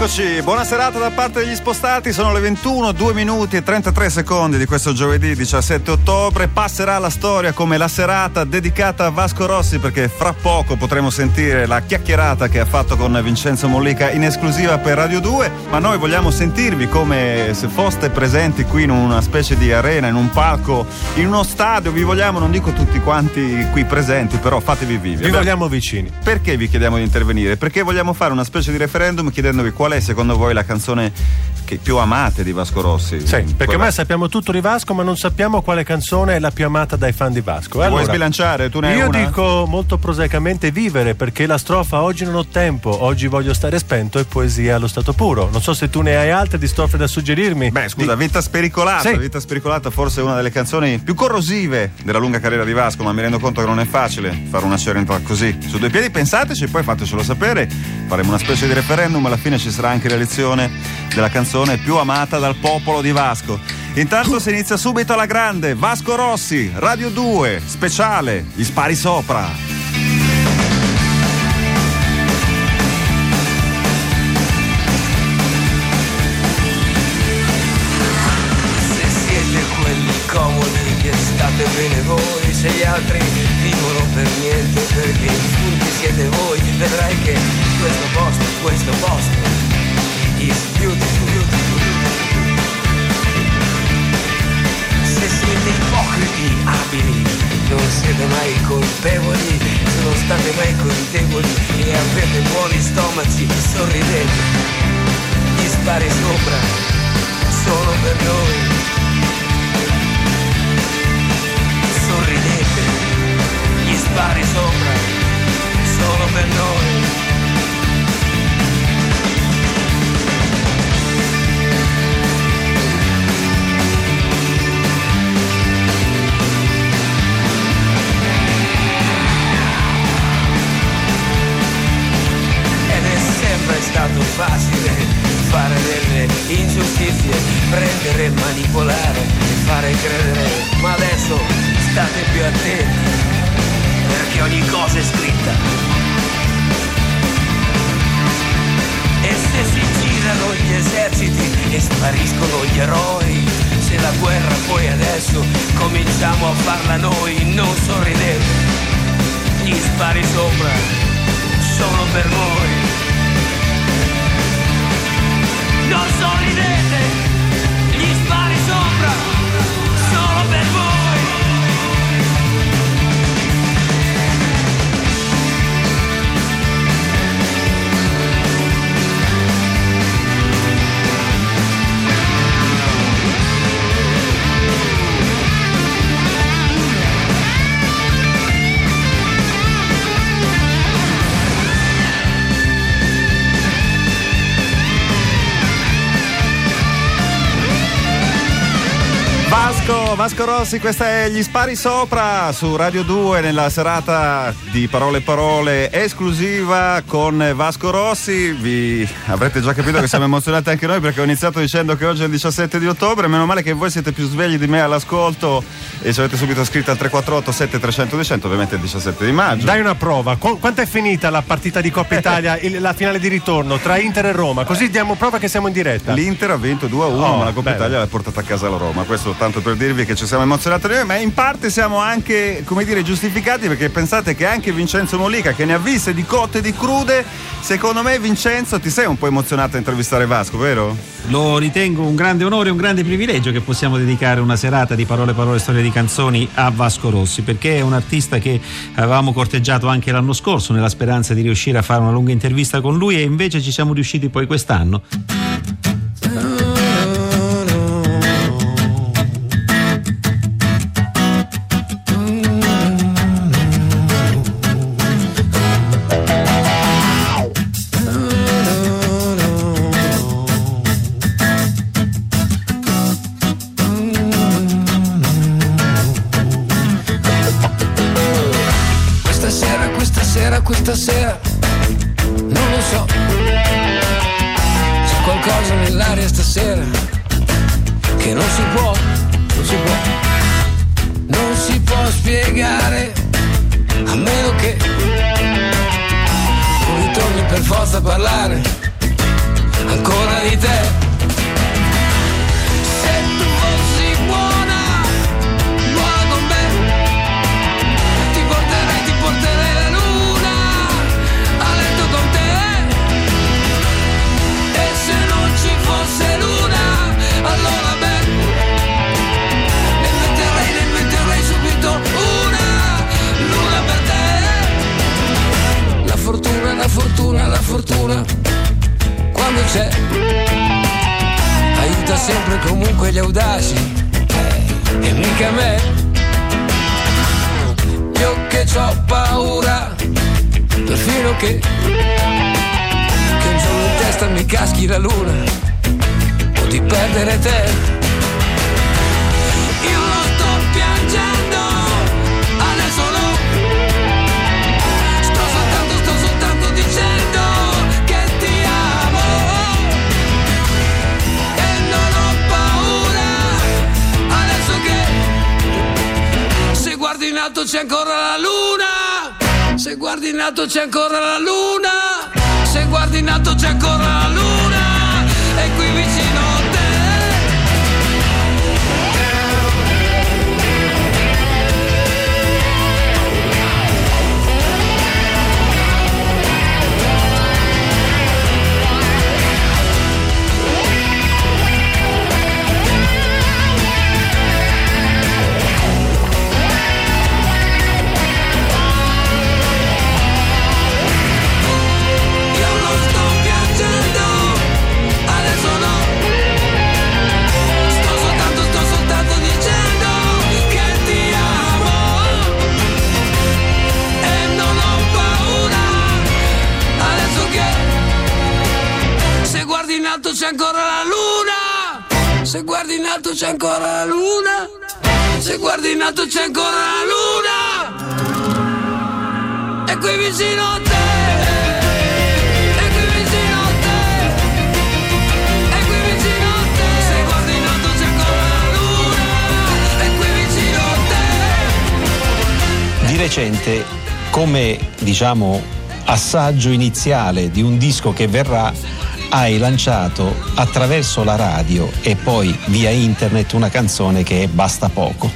Eccoci, buona serata da parte degli spostati, sono le 21, 2 minuti e 33 secondi di questo giovedì 17 ottobre. Passerà la storia come la serata dedicata a Vasco Rossi perché fra poco potremo sentire la chiacchierata che ha fatto con Vincenzo Mollica in esclusiva per Radio 2, ma noi vogliamo sentirvi come se foste presenti qui in una specie di arena, in un palco, in uno stadio, vi vogliamo, non dico tutti quanti qui presenti, però fatevi vivi. Vi vogliamo vicini. Perché vi chiediamo di intervenire? Perché vogliamo fare una specie di referendum chiedendovi qual qual è secondo voi la canzone che più amate di Vasco Rossi? Sì, perché Quella... noi sappiamo tutto di Vasco, ma non sappiamo quale canzone è la più amata dai fan di Vasco. Allora, vuoi sbilanciare? Tu ne io una? dico molto prosaicamente vivere, perché la strofa oggi non ho tempo, oggi voglio stare spento è poesia allo stato puro. Non so se tu ne hai altre di strofe da suggerirmi. Beh, scusa, di... Vita spericolata. Sì. Vita spericolata forse è una delle canzoni più corrosive della lunga carriera di Vasco, ma mi rendo conto che non è facile fare una serenità così. Su due piedi pensateci, poi fatecelo sapere. Faremo una specie di referendum, alla fine ci sarà anche l'elezione della canzone più amata dal popolo di Vasco. Intanto si inizia subito alla grande, Vasco Rossi, Radio 2, speciale, gli spari sopra. comodi che state bene voi se gli altri vivono per niente perché furbi siete voi vedrai che questo posto, questo posto colpevoli, se non state mai colpevoli e avete buoni stomaci, sorridete. Gli spari sopra, solo per noi. Sorridete, gli spari sopra, solo per noi. Facile fare delle ingiustizie, prendere manipolare e fare credere, ma adesso state più attenti, perché ogni cosa è scritta. E se si girano gli eserciti e spariscono gli eroi, se la guerra poi adesso cominciamo a farla noi, non sorridete, gli spari sopra sono per noi. Non sorridete, Rossi, questa è Gli Spari Sopra su Radio 2 nella serata di Parole Parole esclusiva con Vasco Rossi. Vi avrete già capito che siamo emozionati anche noi perché ho iniziato dicendo che oggi è il 17 di ottobre. Meno male che voi siete più svegli di me all'ascolto e ci avete subito scritto al 348 7300 200, ovviamente il 17 di maggio. Dai una prova, Qu- quanto è finita la partita di Coppa Italia, il, la finale di ritorno tra Inter e Roma? Così diamo prova che siamo in diretta. L'Inter ha vinto 2 a 1, oh, ma la Coppa bello. Italia l'ha portata a casa la Roma. Questo tanto per dirvi che ci siamo emozionati noi, ma in parte siamo anche, come dire, giustificati perché pensate che anche Vincenzo Molica, che ne ha viste di cotte e di crude, secondo me Vincenzo ti sei un po' emozionato a intervistare Vasco, vero? Lo ritengo un grande onore e un grande privilegio che possiamo dedicare una serata di parole, parole, storie di canzoni a Vasco Rossi, perché è un artista che avevamo corteggiato anche l'anno scorso nella speranza di riuscire a fare una lunga intervista con lui e invece ci siamo riusciti poi quest'anno. C'è ancora la luna. Se guardi in alto c'è ancora la luna. Se guardi in alto c'è ancora la luna. E qui vicino c'è ancora la luna. Se guardi in alto c'è ancora la luna. Se guardi in alto c'è ancora la luna. E qui vicino a te. Di recente, come diciamo assaggio iniziale di un disco che verrà, hai lanciato attraverso la radio e poi via internet una canzone che è Basta poco.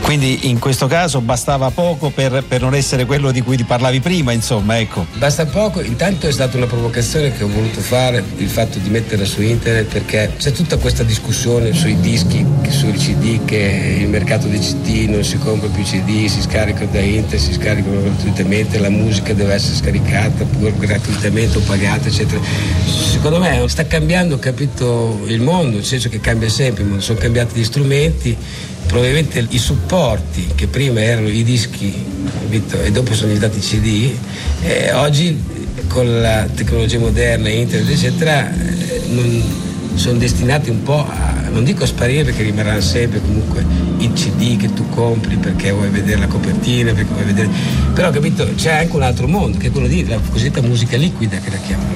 Quindi in questo caso bastava poco per, per non essere quello di cui ti parlavi prima, insomma, ecco. Basta poco, intanto è stata una provocazione che ho voluto fare, il fatto di metterla su internet perché c'è tutta questa discussione sui dischi, sui CD, che il mercato dei CD non si compra più CD, si scaricano da internet, si scaricano gratuitamente, la musica deve essere scaricata pure gratuitamente o pagata, eccetera. Secondo me sta cambiando, capito, il mondo, nel senso che cambia sempre, sono cambiati gli strumenti, probabilmente i supporti che prima erano i dischi capito, e dopo sono diventati CD, eh, oggi con la tecnologia moderna, internet eccetera, eh, non- sono destinati un po' a, non dico a sparire perché rimarranno sempre comunque i CD che tu compri perché vuoi vedere la copertina, perché vuoi vedere... Però capito, c'è anche un altro mondo, che è quello di la cosiddetta musica liquida che la chiamano.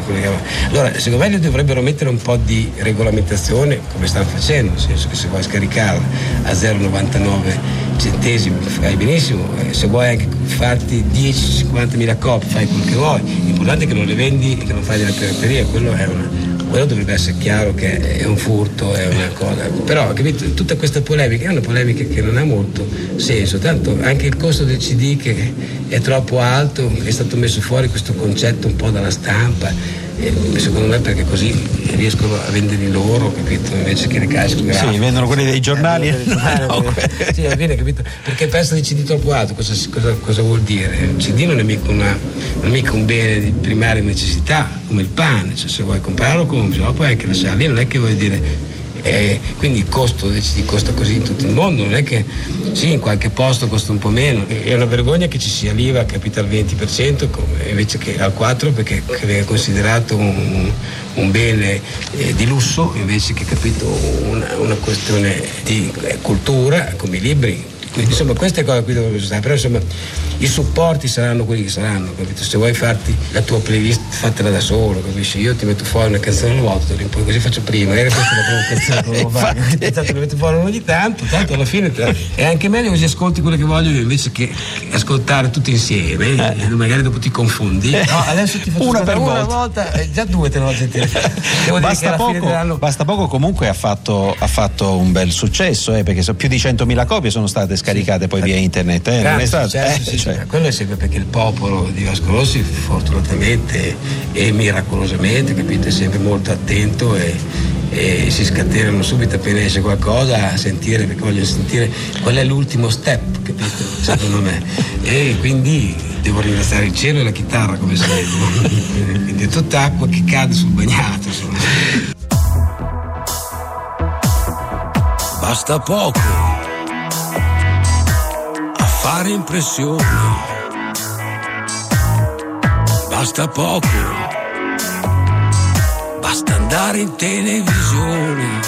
Allora, secondo me dovrebbero mettere un po' di regolamentazione, come stanno facendo, nel senso che se vuoi scaricarla a 0,99 centesimi fai benissimo, se vuoi anche farti 10-50 mila copie fai quello che vuoi, l'importante è che non le vendi e che non fai della pirateria, quello è una quello dovrebbe essere chiaro che è un furto, è una cosa. Però capito, tutta questa polemica è una polemica che non ha molto senso, tanto anche il costo del CD che è troppo alto, è stato messo fuori questo concetto un po' dalla stampa. Secondo me perché così riescono a venderli loro, capito? Invece che le case Sì, vendono quelli dei giornali. Eh, no, sì, alla fine, capito? Perché prezzo di CD troppo alto, cosa, cosa- cosa vuol dire? Il CD non è, mica una- non è mica un bene di primaria necessità, come il pane, cioè se vuoi comprarlo compri, no? poi anche lasciarlo lì, non è che vuoi dire. Eh, quindi il costo del CD costa così in tutto il mondo, non è che sì, in qualche posto costa un po' meno. È una vergogna che ci sia l'IVA capita al 20% come- invece che al 4% perché che viene considerato un, un bene eh, di lusso invece che capito una, una questione di eh, cultura come i libri Quindi insomma queste cose qui dovrebbero stare, però insomma i supporti saranno quelli che saranno, capito? Se vuoi farti la tua playlist fatela da solo, capisci? Io ti metto fuori una canzone alla volta, poi così faccio prima, magari questa è la prima canzone che devo fare, pensato che metto fuori ogni tanto, tanto alla fine è anche meglio così ascolti quello che voglio io invece che ascoltare tutti insieme, eh. magari dopo ti confondi. No, adesso ti faccio una per una volta, volta eh, già due te ne ho sentite. Devo basta, poco, dell'anno basta poco comunque ha fatto, ha fatto un bel successo, eh, perché so, più di 100.000 copie sono state scaricate poi via internet. Eh, non è stato, successo, eh, sì, cioè. sì, quello è sempre perché il popolo di Vasco Rossi fortunatamente e miracolosamente capite, è sempre molto attento e, e si scatenano subito appena esce qualcosa a sentire perché vogliono sentire qual è l'ultimo step, capito? Secondo me. E quindi devo ringraziare il cielo e la chitarra come sempre. quindi è tutta acqua che cade sul bagnato. Insomma. Basta poco fare impressione. Basta poco, basta andare in televisione.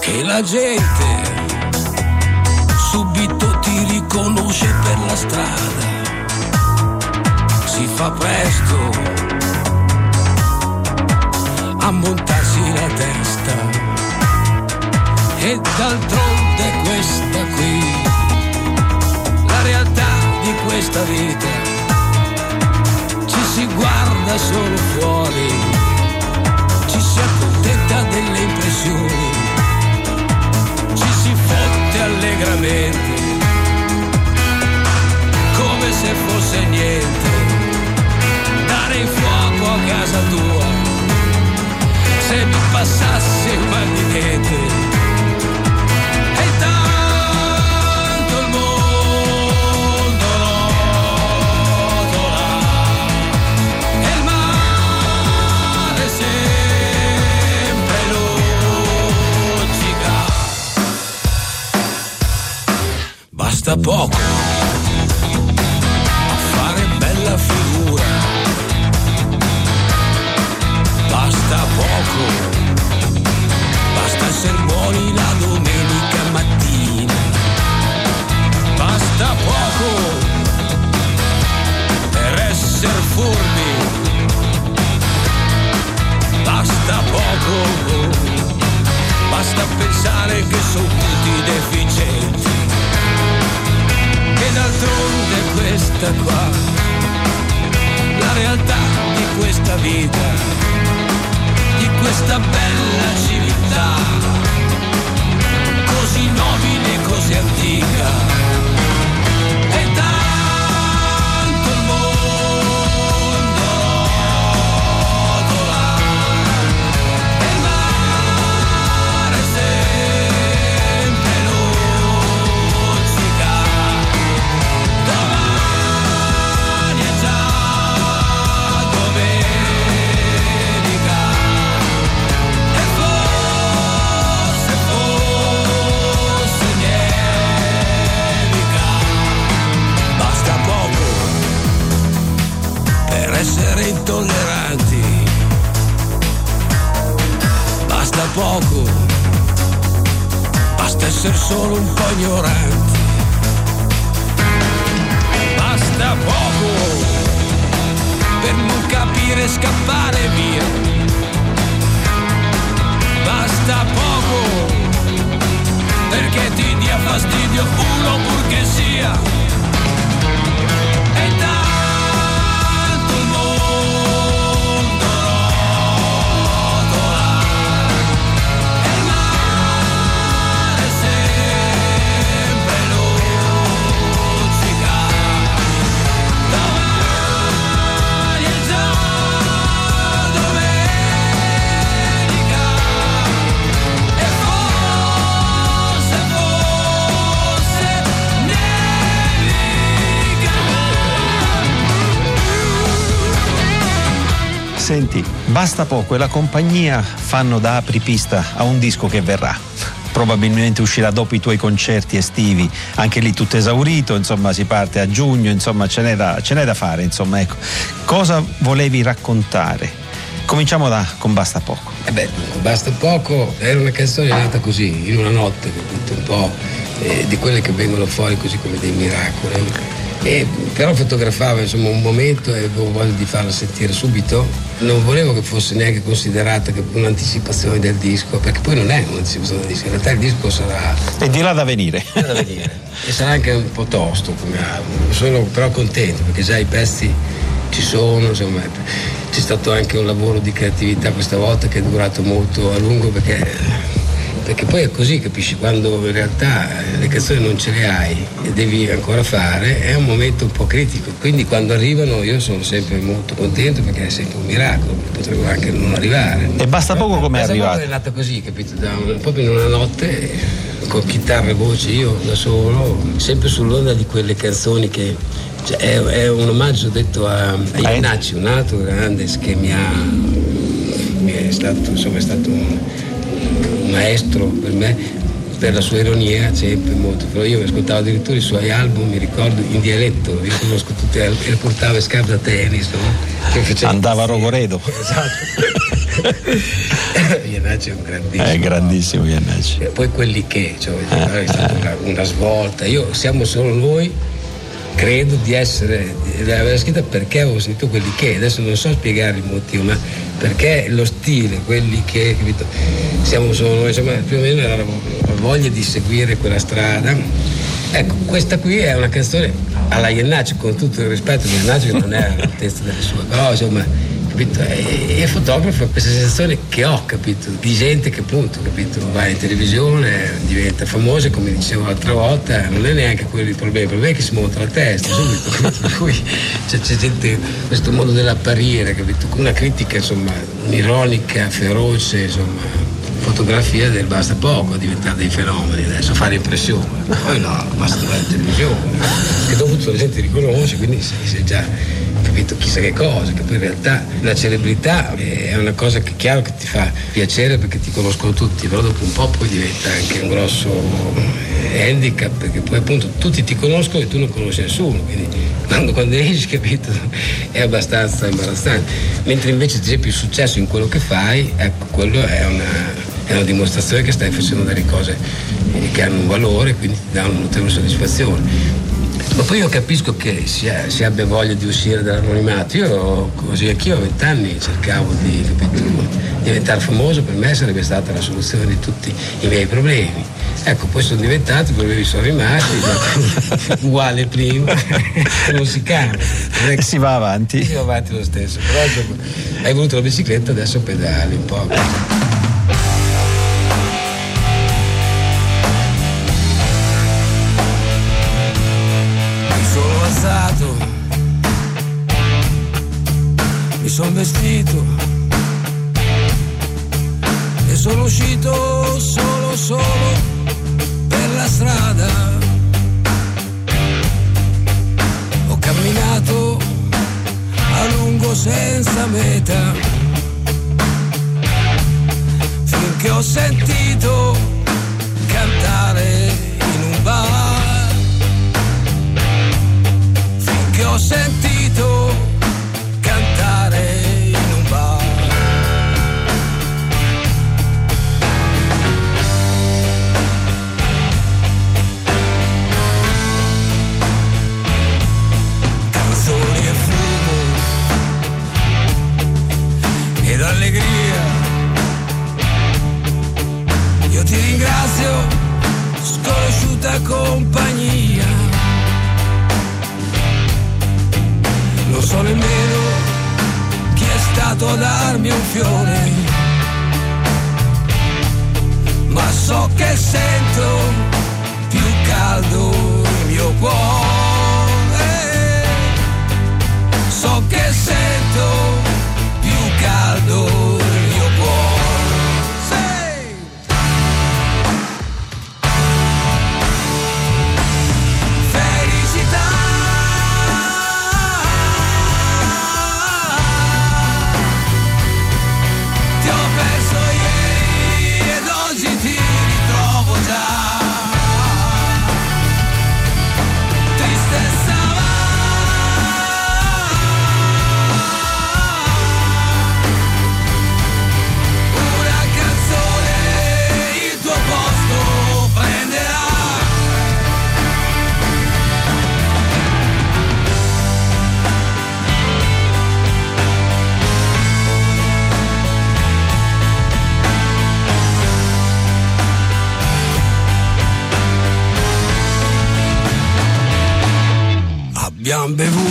Che la gente subito ti riconosce per la strada. Si fa presto a montarsi la testa. E d'altronde questa vita, ci si guarda solo fuori, ci si accontenta delle impressioni, ci si fotte allegramente, come se fosse niente, dare il fuoco a casa tua, se mi passasse il mal di niente. Poco fastidio, juro, burguesía. Senti, basta poco e la compagnia fanno da apripista a un disco che verrà. Probabilmente uscirà dopo i tuoi concerti estivi, anche lì tutto esaurito, insomma si parte a giugno, insomma ce n'è da, ce n'è da fare, insomma ecco. Cosa volevi raccontare? Cominciamo da con Basta poco. Eh beh, basta poco, era una canzone nata così, in una notte, un po' eh, di quelle che vengono fuori così come dei miracoli. E, però fotografavo insomma, un momento e avevo voglia di farlo sentire subito. Non volevo che fosse neanche considerata un'anticipazione del disco, perché poi non è un'anticipazione del disco, in realtà il disco sarà. E di là da venire. da venire. e sarà anche un po' tosto. Sono però contento perché già i pezzi ci sono, insomma, c'è stato anche un lavoro di creatività questa volta che è durato molto a lungo perché perché poi è così, capisci, quando in realtà le canzoni non ce le hai e devi ancora fare, è un momento un po' critico. Quindi quando arrivano io sono sempre molto contento perché è sempre un miracolo, potrebbero anche non arrivare. E basta poco come è arrivato. è nata così, capito, da un, proprio in una notte con chitarra e voce, io da solo, sempre sull'onda di quelle canzoni che cioè, è, è, un omaggio detto a, a Iannacci, un altro grande che mi ha mi è stato, insomma, è stato un, maestro per me, per la sua ironia sempre molto, però io ascoltavo addirittura i suoi album, mi ricordo in dialetto, io conosco tutte e portava scarpe da tennis, no? Andava a Rogoredo. Esatto. Iannacci è un grandissimo. È grandissimo Iannacci. E poi quelli che, cioè, è stata una, una svolta. Io siamo solo noi credo di essere, di aver scritto perché avevo sentito quelli che, adesso non so spiegare il motivo, ma perché lo stile, quelli che, capito, siamo solo noi, insomma, più o meno era la voglia di seguire quella strada. Ecco, questa qui è una canzone alla Iannacci, con tutto il rispetto di Iannacci che non è all'altezza delle sue, però insomma capito? E, e fotografo questa sensazione che ho, capito? Di gente che appunto, capito? Va in televisione, diventa famosa, come dicevo l'altra volta, non è neanche quello il problema, il problema è che si monta la testa subito, cui c'è, c'è, gente, questo modo dell'apparire, capito? Con una critica, insomma, un'ironica, feroce, insomma, fotografia del basta poco a diventare dei fenomeni adesso, fare impressione. Poi no, basta la televisione, che dopo tutta la gente riconosce, quindi sei, sei già capito chissà che cosa, che poi in realtà la celebrità è una cosa che chiaro che ti fa piacere perché ti conoscono tutti, però dopo un po' poi diventa anche un grosso eh, handicap perché poi appunto tutti ti conoscono e tu non conosci nessuno, quindi quando, quando esci capito è abbastanza imbarazzante, mentre invece se hai più successo in quello che fai, ecco quello è una, è una dimostrazione che stai facendo delle cose che hanno un valore, quindi ti danno una notevole soddisfazione. Ma poi io capisco che si, ha, si, abbia voglia di uscire dall'anonimato. Io così anch'io a vent'anni cercavo di capito, diventare famoso, per me sarebbe stata la soluzione di tutti i miei problemi. Ecco, poi sono diventato, i problemi sono rimasti, uguale prima, non si cambia. Si va avanti. Si va avanti lo stesso. Però insomma, hai voluto la bicicletta, adesso pedali un po'. Son vestito. E sono uscito solo solo per la strada. Ho camminato a lungo senza meta. Finché ho sentito cantare abbiamo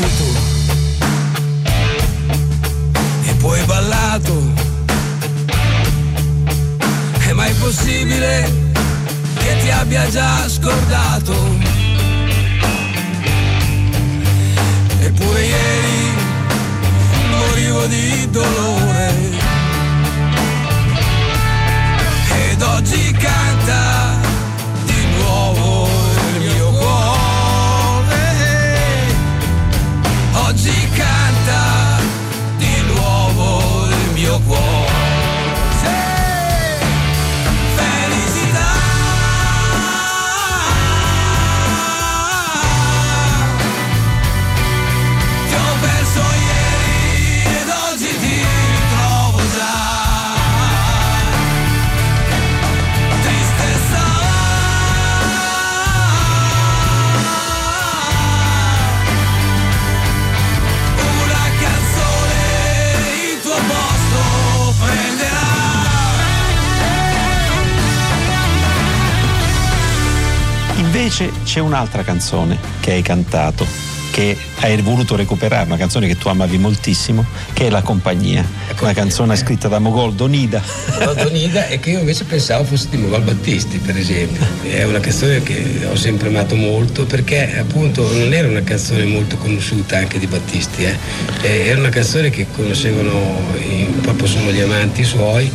c'è un'altra canzone che hai cantato, che hai voluto recuperare, una canzone che tu amavi moltissimo, che è La Compagnia. Una canzone scritta da Mogol Donida. Donida e che io invece pensavo fosse di Mogol Battisti per esempio è una canzone che ho sempre amato molto perché appunto non era una canzone molto conosciuta anche di Battisti eh. Eh, era una canzone che conoscevano i- proprio solo gli amanti suoi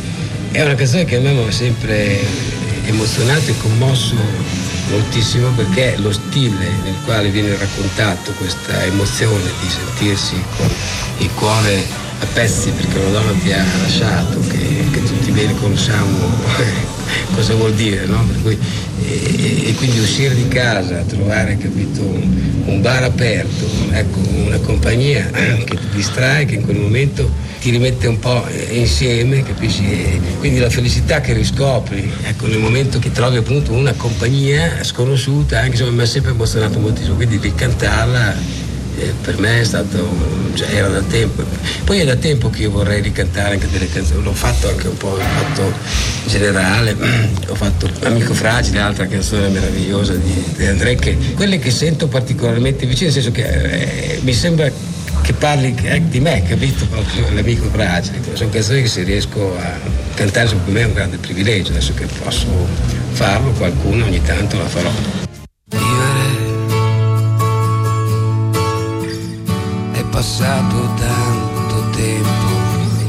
è una canzone che a me mi ha sempre emozionato e commosso moltissimo perché lo stile nel quale viene raccontato questa emozione di sentirsi con il cuore a pezzi perché una donna ti ha lasciato, che, che bene conosciamo cosa vuol dire, no? Cui, e, e quindi uscire di casa, trovare capito, un, un bar aperto, ecco, una compagnia che ti distrae, che in quel momento ti rimette un po' insieme, capisci? E quindi la felicità che riscopri, ecco, nel momento che trovi appunto una compagnia sconosciuta, anche se mi ha sempre emozionato moltissimo, quindi ricantarla eh, per me è stato, cioè, era da tempo. Poi è da tempo che io vorrei ricantare anche delle canzoni, l'ho fatto anche un po', ho fatto generale, ho fatto Amico Fragile, altra canzone meravigliosa di, di André, che quelle che sento particolarmente vicine, nel senso che eh, mi sembra che parli eh, di me, capito? L'amico fragile. Sono canzoni che se riesco a cantare, per me è un grande privilegio, adesso che posso farlo, qualcuno ogni tanto la farò. Passato tanto tempo,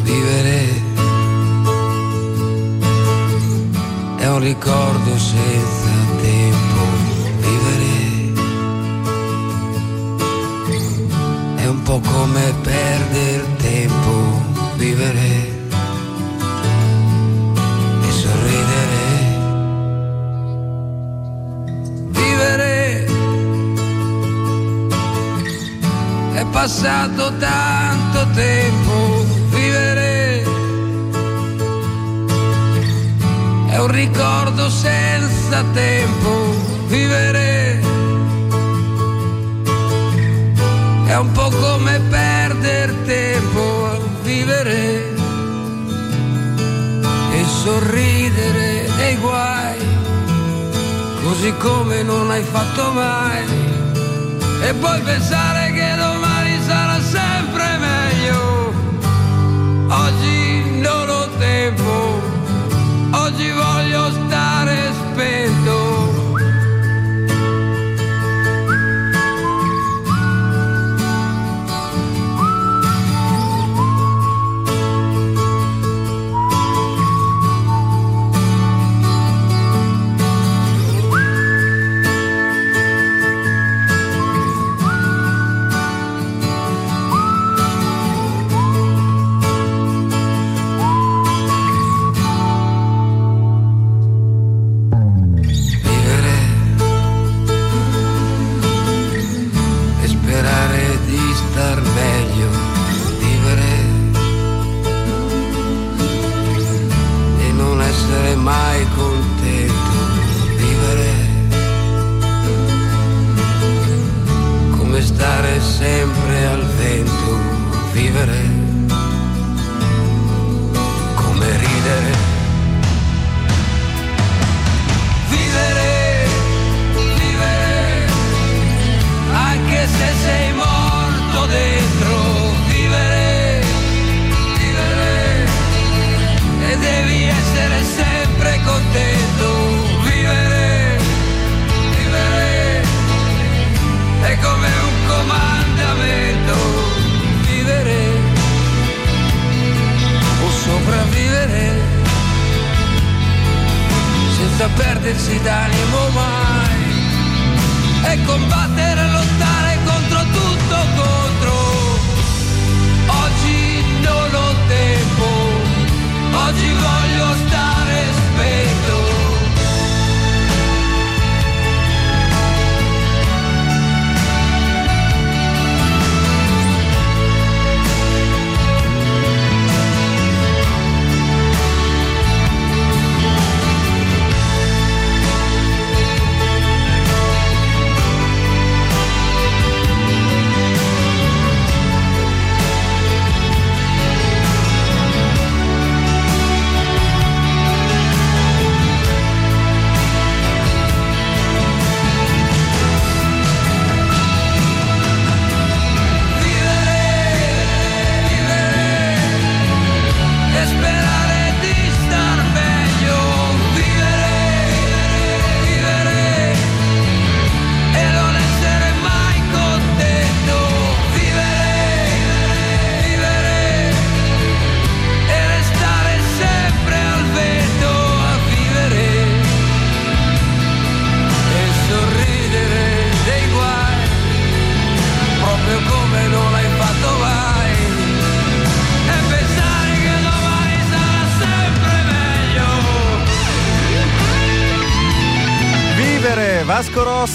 vivere. È un ricordo senza tempo, vivere. È un po' come perdere tempo, vivere passato tanto tempo vivere è un ricordo senza tempo vivere è un po' come perdere tempo a vivere e sorridere dei guai così come non hai fatto mai. E poi pensare che domani Oggi non ho tempo, oggi voglio stare spento.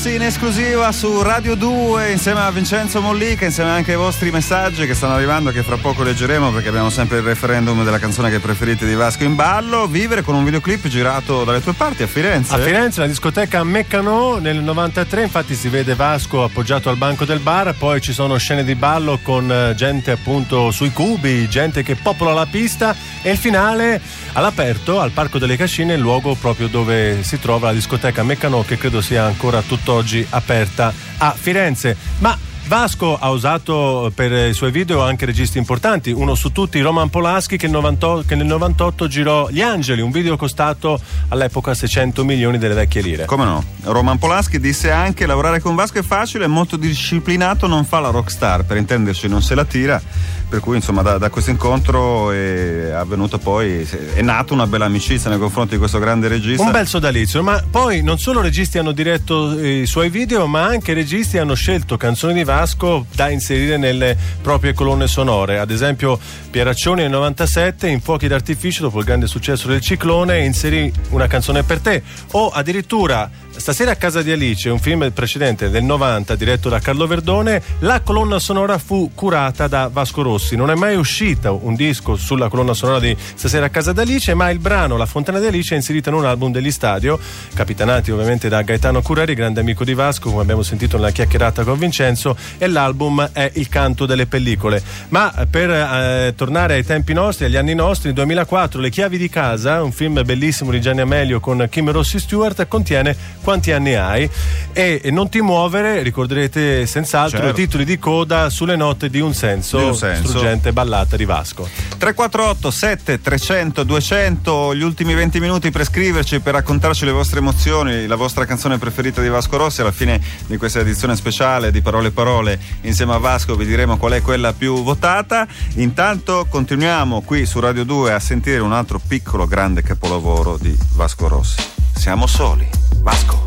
Rossi in esclusiva su Radio 2 insieme a Vincenzo Mollica, insieme anche ai vostri messaggi che stanno arrivando che fra poco leggeremo perché abbiamo sempre il referendum della canzone che preferite di Vasco in ballo. Vivere con un videoclip girato dalle tue parti a Firenze. A Firenze, la discoteca Meccano nel 93, infatti si vede Vasco appoggiato al banco del bar, poi ci sono scene di ballo con eh, gente appunto sui cubi, gente che popola la pista e il finale all'aperto al Parco delle Cascine, il luogo proprio dove si trova la discoteca Meccano che credo sia ancora tutt'oggi aperta a Firenze. Ma Vasco ha usato per i suoi video anche registi importanti, uno su tutti Roman Polaschi che, 98 che nel 98 girò Gli Angeli, un video costato all'epoca 600 milioni delle vecchie lire. Come no? Roman Polaschi disse anche lavorare con Vasco è facile, è molto disciplinato, non fa la rockstar, per intenderci non se la tira, per cui insomma da, da questo incontro è poi, è nata una bella amicizia nei confronti di questo grande regista. Un bel sodalizio, ma poi non solo registi hanno diretto i suoi video, ma anche registi hanno scelto canzoni di Vasco da inserire nelle proprie colonne sonore. Ad esempio, Pieraccioni nel 97 in Fuochi d'artificio, dopo il grande successo del ciclone, inserì una canzone per te. O addirittura Stasera a casa di Alice, un film precedente del 90 diretto da Carlo Verdone, la colonna sonora fu curata da Vasco Rossi. Non è mai uscito un disco sulla colonna sonora di Stasera a casa di Alice, ma il brano La Fontana di Alice è inserito in un album degli stadio, capitanati ovviamente da Gaetano Cureri, grande amico di Vasco, come abbiamo sentito nella chiacchierata con Vincenzo, e l'album è Il canto delle pellicole. Ma per eh, tornare ai tempi nostri, agli anni nostri, nel 2004 Le chiavi di casa, un film bellissimo di Gianni Amelio con Kim Rossi Stewart, contiene quanti anni hai? E non ti muovere ricorderete senz'altro Certo. i titoli di coda sulle note di un senso, Di un senso. struggente ballata di Vasco. 348 7 300 200 gli ultimi 20 minuti per scriverci per raccontarci le vostre emozioni la vostra canzone preferita di Vasco Rossi alla fine di questa edizione speciale di Parole Parole insieme a Vasco vi diremo qual è quella più votata. Intanto continuiamo qui su Radio 2 a sentire un altro piccolo grande capolavoro di Vasco Rossi. Siamo soli Vasco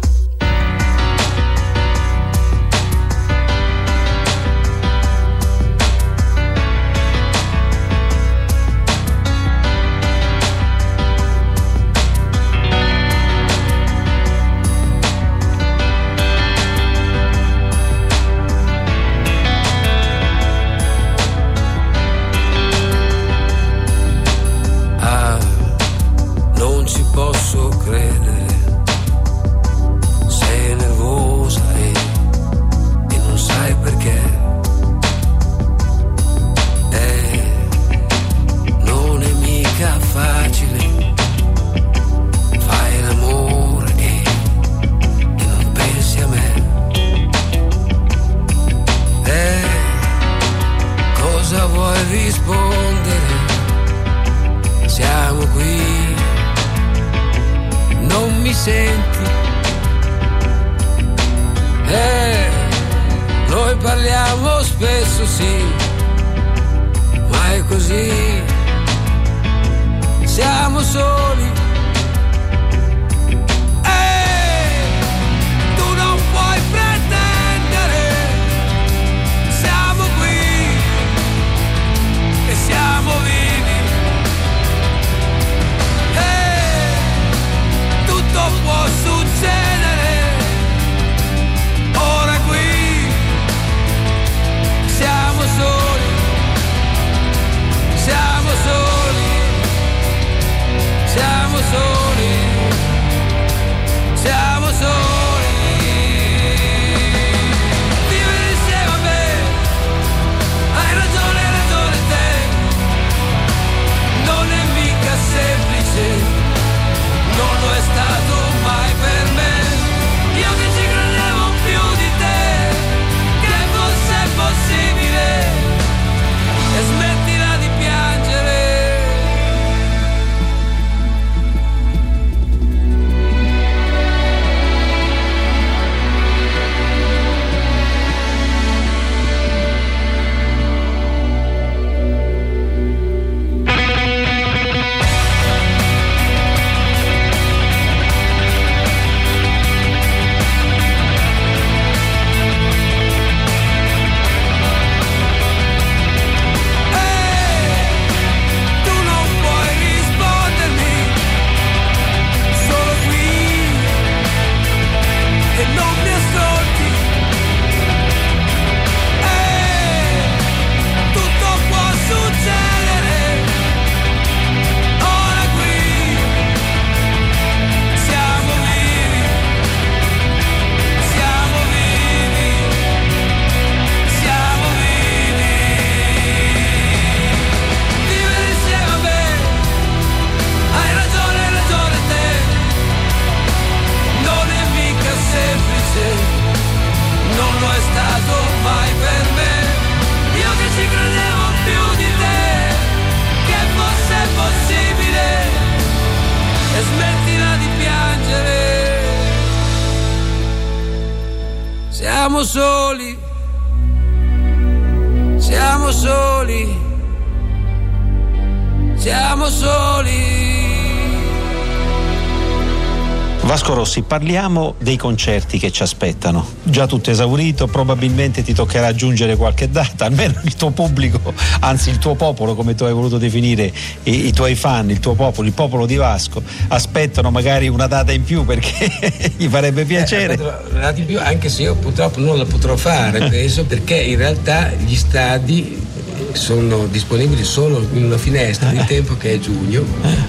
parliamo dei concerti che ci aspettano. Già tutto esaurito, probabilmente ti toccherà aggiungere qualche data, almeno il tuo pubblico, anzi il tuo popolo, come tu hai voluto definire, i, i tuoi fan, il tuo popolo, il popolo di Vasco, aspettano magari una data in più perché gli farebbe piacere. Eh, una data in più, anche se io purtroppo non la potrò fare, penso, perché in realtà gli stadi sono disponibili solo in una finestra di tempo che è giugno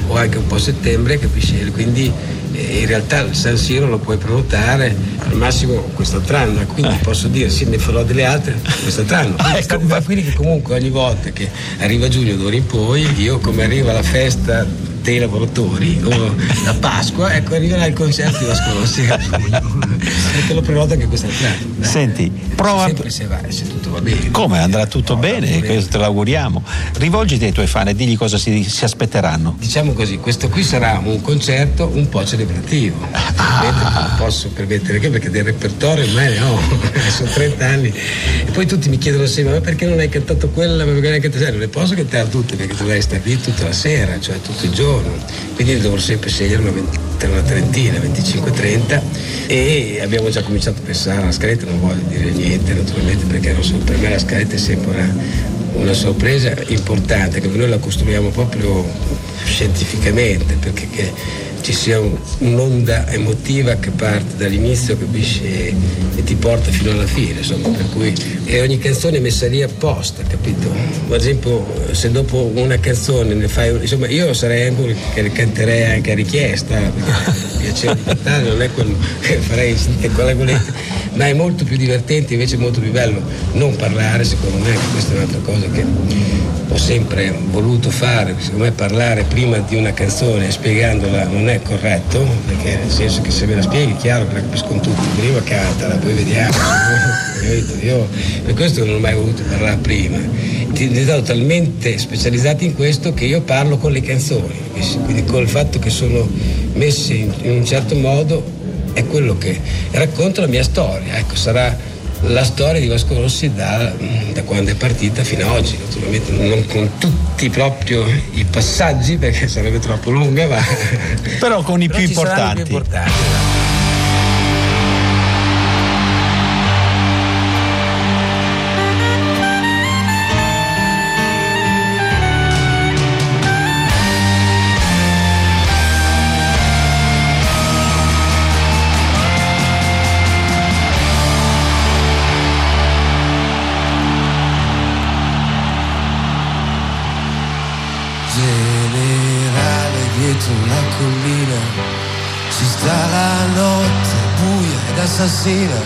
o anche un po' settembre, capisci? Quindi in realtà il San Siro lo puoi prenotare al massimo quest'altro anno, quindi eh. posso dire sì ne farò delle altre quest'altro anno. Ecco, quindi che comunque ogni volta che arriva giugno d'ora in poi, io come arriva la festa dei lavoratori o la Pasqua, ecco arriverà il concerto di Vasco Rossi a giugno. e te lo prenoto anche quest'altro anno. Senti, prova. Sempre se, va, se tutto va bene. Come andrà tutto no, bene, questo te l'auguriamo. Rivolgiti ai tuoi fan e digli cosa si, si, aspetteranno. Diciamo così, questo qui sarà un concerto un po' celebrativo. Ah. Non posso permettere che perché del repertorio ormai ne ho, sono 30 anni. E poi tutti mi chiedono sempre, ma perché non hai cantato quella? Ma perché non hai cantato Non le posso cantare tutte perché dovrei stare lì tutta la sera, cioè tutto il giorno. Quindi dovrò sempre scegliere una, una trentina, 25-30 e abbiamo già cominciato a pensare alla scaletta, non voglio dire niente naturalmente perché so, per me la scaletta è sempre una, una sorpresa importante che noi la costruiamo proprio scientificamente perché ci sia un'onda emotiva che parte dall'inizio, capisci, e, ti porta fino alla fine, insomma, per cui e ogni canzone è messa lì apposta, capito? Per esempio, se dopo una canzone ne fai, insomma, io sarei anche che canterei anche a richiesta, perché il piacere di cantare non è quello che farei con la goletta, ma è molto più divertente, invece molto più bello non parlare, secondo me, questa è un'altra cosa che ho sempre voluto fare, secondo me parlare prima di una canzone spiegandola non è corretto, perché nel senso che se me la spieghi chiaro che la capiscono tutti, prima cantala, poi vediamo. Io per questo non ho mai voluto parlare prima. Ti sono talmente specializzati in questo che io parlo con le canzoni, quindi col fatto che sono messe in, un certo modo è quello che racconto la mia storia. Ecco, sarà la storia di Vasco Rossi da, da, quando è partita fino ad oggi, naturalmente non con tutti proprio i passaggi perché sarebbe troppo lunga, ma però con i però più importanti. I più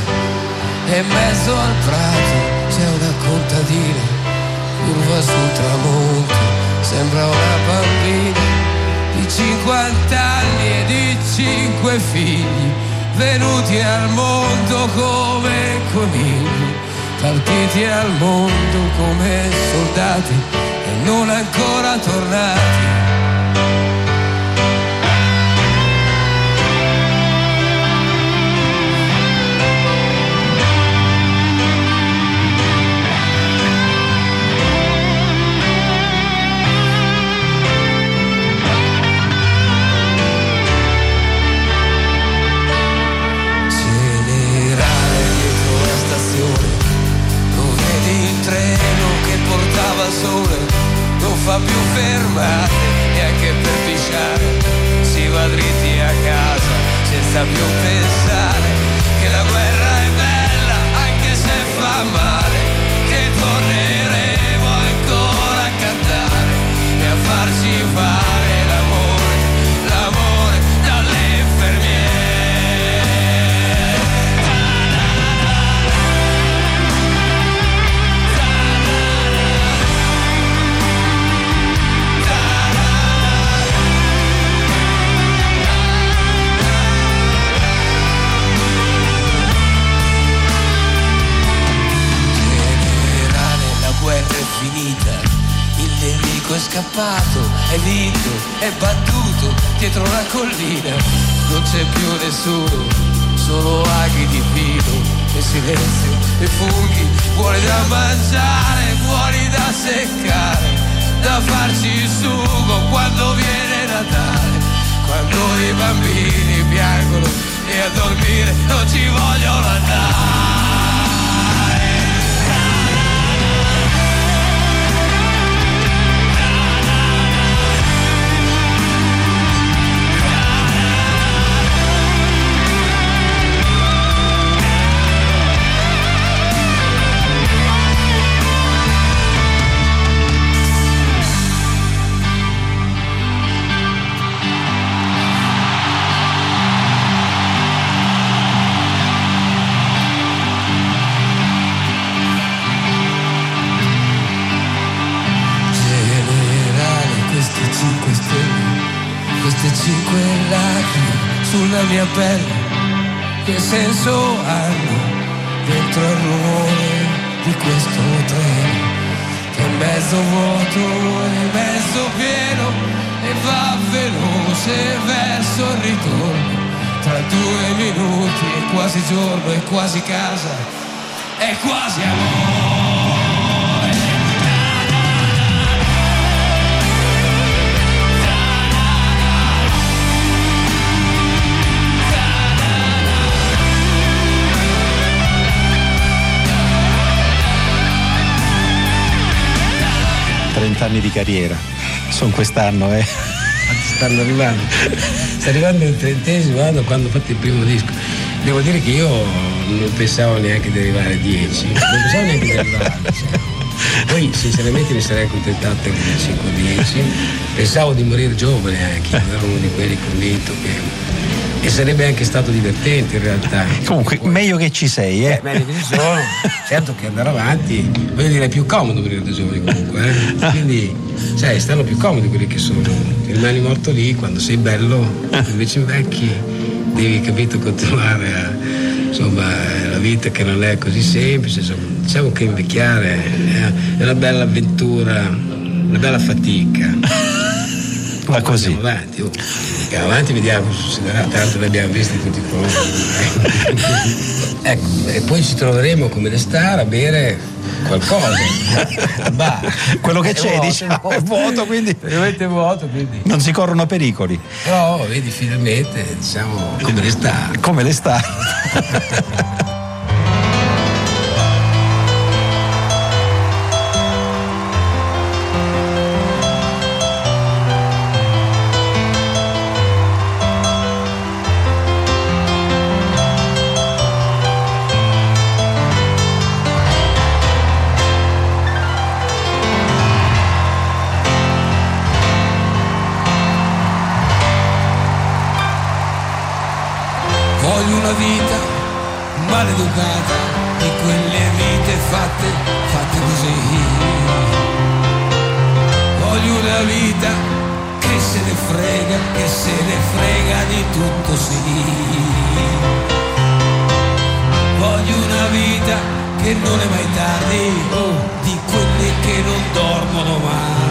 vuoto e mezzo pieno e va veloce verso il ritorno. Tra due minuti è quasi giorno, è quasi casa, è quasi amore. 30 anni di carriera. Sono quest'anno, eh. Stanno arrivando. Sta arrivando il trentesimo anno quando ho fatto il primo disco. Devo dire che io non pensavo neanche di arrivare a 10, non pensavo neanche di arrivare. Poi sinceramente mi sarei accontentato anche di 5-10. Pensavo di morire giovane anche, ero uno di quelli convinto che e sarebbe anche stato divertente in realtà. Comunque, Poi, meglio che ci sei, eh? eh meglio che ci sono. certo che andare avanti, voglio dire, è più comodo morire da giovani comunque, eh? Quindi, sai, stanno più comodi quelli che sono. Rimani morto lì quando sei bello, invece vecchi devi, capito, continuare a. Insomma, la vita che non è così semplice, insomma, diciamo che invecchiare è una bella avventura, una bella fatica. Ma così. Andiamo avanti, oh. Andiamo avanti vediamo cosa succederà, tanto li abbiamo visti tutti quanti. ecco, e poi ci troveremo come le star a bere qualcosa. bah, Quello che è c'è, vuoto, diciamo, è vuoto, quindi. Veramente vuoto, quindi. Non si corrono pericoli. No, vedi, finalmente, diciamo, come le star. Come le star. ci incontreremo mai,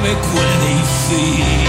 ognuno rincorre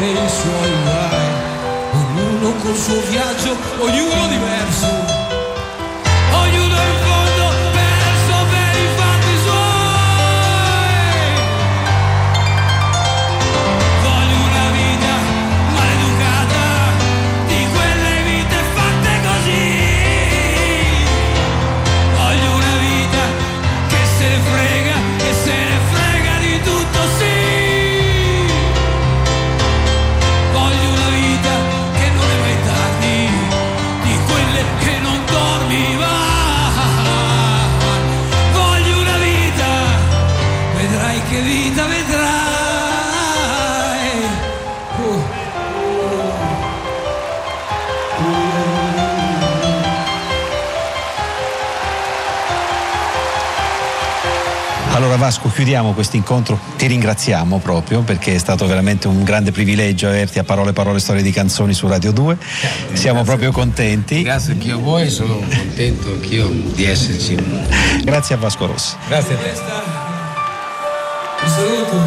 e i suoi guai, ognuno col suo viaggio, ognuno diverso, Allora Vasco, chiudiamo questo incontro, ti ringraziamo proprio perché è stato veramente un grande privilegio averti a parole parole storie di canzoni su Radio 2. Siamo proprio contenti. Grazie anch'io a voi, sono contento anch'io di esserci. Grazie a Vasco Rossi. Grazie a te. Testa, vi saluto,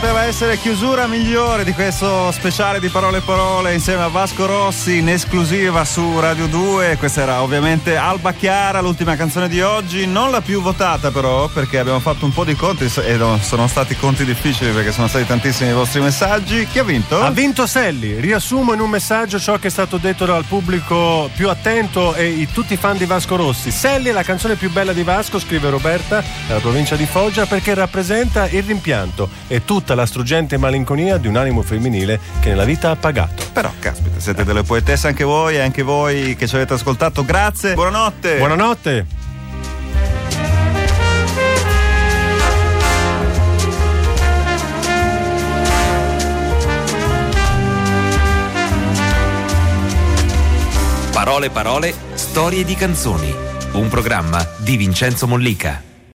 poteva essere chiusura migliore di questo speciale di parole parole insieme a Vasco Rossi in esclusiva su Radio 2. Questa era ovviamente Alba Chiara, l'ultima canzone di oggi, non la più votata però perché abbiamo fatto un po' di conti e sono stati conti difficili perché sono stati tantissimi i vostri messaggi. Chi ha vinto? Ha vinto Selli. Riassumo in un messaggio ciò che è stato detto dal pubblico più attento e i, tutti i fan di Vasco Rossi. Selli è la canzone più bella di Vasco, scrive Roberta, dalla provincia di Foggia, perché rappresenta il rimpianto e tutta la struggente malinconia di un animo femminile che nella vita ha pagato. Però, caspita, siete delle poetesse anche voi e anche voi che ci avete ascoltato. Grazie. Buonanotte. Buonanotte. Parole parole, storie di canzoni. Un programma di Vincenzo Mollica.